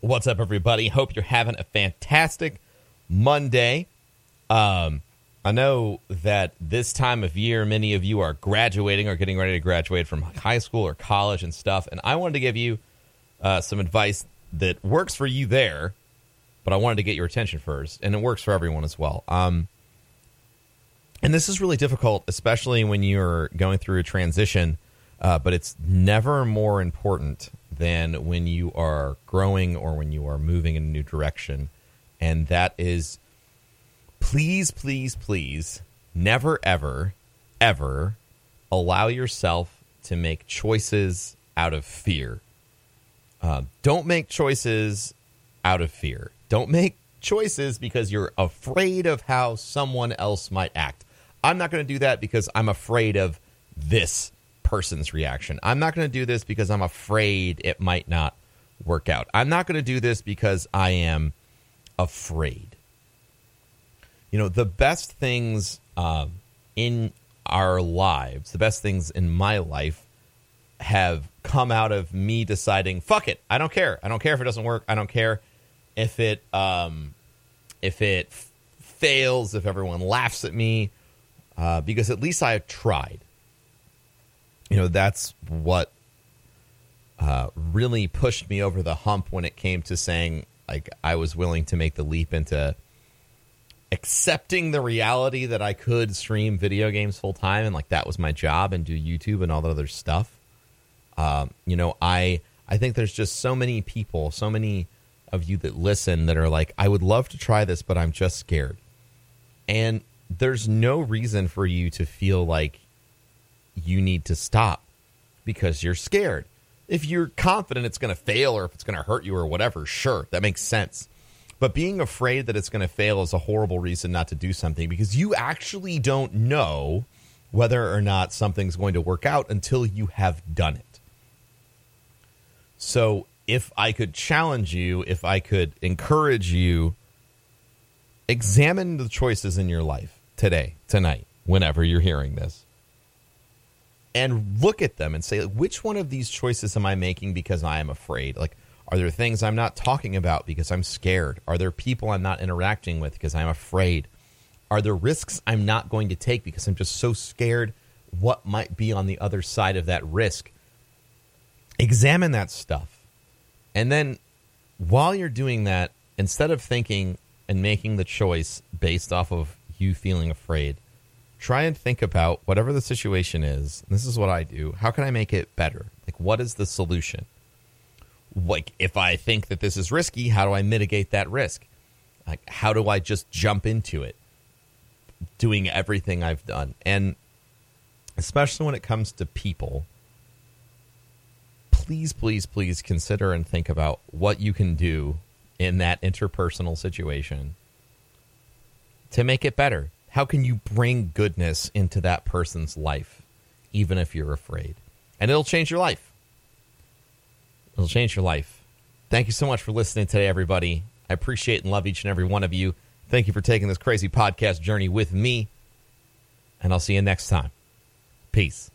What's up, everybody? Hope you're having a fantastic Monday. Um, I know that this time of year, many of you are graduating or getting ready to graduate from high school or college and stuff. And I wanted to give you uh, some advice that works for you there, but I wanted to get your attention first, and it works for everyone as well. Um, and this is really difficult, especially when you're going through a transition. Uh, but it's never more important than when you are growing or when you are moving in a new direction. And that is please, please, please never, ever, ever allow yourself to make choices out of fear. Uh, don't make choices out of fear. Don't make choices because you're afraid of how someone else might act. I'm not going to do that because I'm afraid of this person's reaction. I'm not going to do this because I'm afraid it might not work out. I'm not going to do this because I am afraid. You know, the best things um, in our lives, the best things in my life have come out of me deciding, fuck it, I don't care. I don't care if it doesn't work. I don't care if it um, if it f- fails, if everyone laughs at me, uh, because at least I have tried you know that's what uh, really pushed me over the hump when it came to saying like I was willing to make the leap into accepting the reality that I could stream video games full time and like that was my job and do YouTube and all that other stuff. Um, you know, I I think there's just so many people, so many of you that listen that are like, I would love to try this, but I'm just scared. And there's no reason for you to feel like you need to stop because you're scared. If you're confident it's going to fail or if it's going to hurt you or whatever, sure, that makes sense. But being afraid that it's going to fail is a horrible reason not to do something because you actually don't know whether or not something's going to work out until you have done it. So, if I could challenge you, if I could encourage you, examine the choices in your life today, tonight, whenever you're hearing this and look at them and say, which one of these choices am I making because I am afraid? Like, are there things I'm not talking about because I'm scared? Are there people I'm not interacting with because I'm afraid? Are there risks I'm not going to take because I'm just so scared what might be on the other side of that risk? Examine that stuff. And then while you're doing that, instead of thinking and making the choice based off of you feeling afraid, try and think about whatever the situation is. This is what I do. How can I make it better? Like, what is the solution? Like, if I think that this is risky, how do I mitigate that risk? Like, how do I just jump into it? Doing everything I've done. And especially when it comes to people, please, please, please consider and think about what you can do in that interpersonal situation to make it better how can you bring goodness into that person's life, even if you're afraid? And it'll change your life. It'll change your life. Thank you so much for listening today, everybody. I appreciate and love each and every one of you. Thank you for taking this crazy podcast journey with me. And I'll see you next time. Peace.